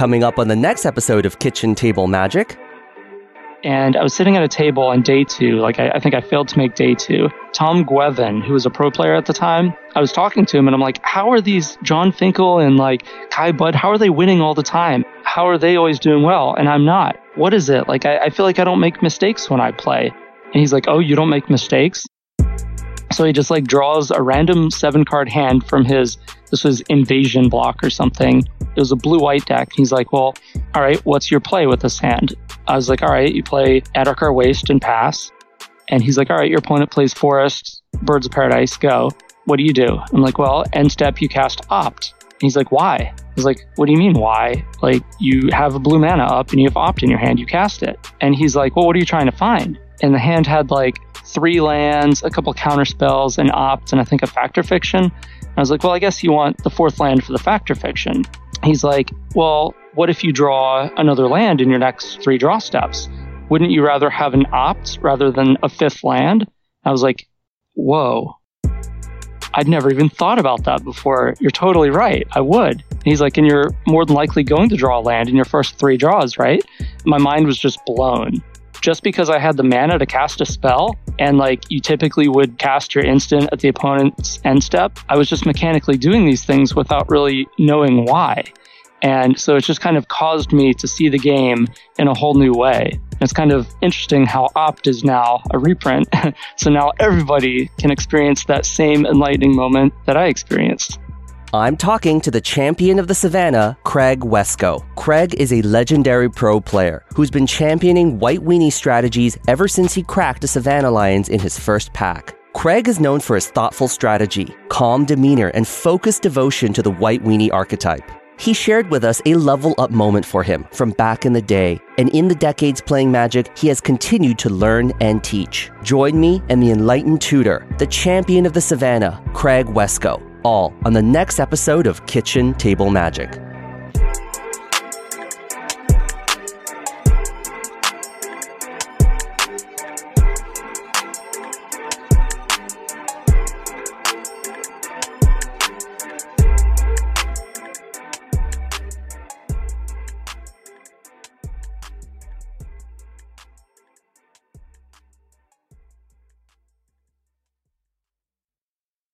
Coming up on the next episode of Kitchen Table Magic. And I was sitting at a table on day two, like I, I think I failed to make day two. Tom Guevin, who was a pro player at the time, I was talking to him and I'm like, how are these Jon Finkel and like Kai Budde, how are they winning all the time? How are they always doing well? And I'm not. What is it? Like, I, I feel like I don't make mistakes when I play. And he's like, oh, you don't make mistakes? So he just like draws a random seven card hand from his, this was invasion block or something. It was a blue white deck. And He's like, well, all right, what's your play with this hand? I was like, all right, you play Adarkar Waste and pass. And he's like, all right, your opponent plays Forest, Birds of Paradise, go. What do you do? I'm like, well, end step, you cast Opt. And he's like, why? Was like, what do you mean, why? Like, you have a blue mana up and you have Opt in your hand, you cast it. And he's like, well, what are you trying to find? And the hand had like three lands, a couple counter spells, an Opt, and I think a Fact or Fiction. I was like, well, I guess you want the fourth land for the Fact or Fiction. He's like, well, what if you draw another land in your next three draw steps? Wouldn't you rather have an opt rather than a fifth land? I was like, whoa. I'd never even thought about that before. You're totally right. I would. He's like, and you're more than likely going to draw a land in your first three draws, right? My mind was just blown. Just because I had the mana to cast a spell, and like you typically would cast your instant at the opponent's end step, I was just mechanically doing these things without really knowing why. And so it's just kind of caused me to see the game in a whole new way. It's kind of interesting how Opt is now a reprint. so now everybody can experience that same enlightening moment that I experienced. I'm talking to the champion of the Savannah, Craig Wescoe. Craig is a legendary pro player who's been championing White Weenie strategies ever since he cracked a Savannah Lions in his first pack. Craig is known for his thoughtful strategy, calm demeanor, and focused devotion to the White Weenie archetype. He shared with us a level up moment for him from back in the day, and in the decades playing Magic, he has continued to learn and teach. Join me and the enlightened tutor, the champion of the Savannah, Craig Wescoe, all on the next episode of Kitchen Table Magic.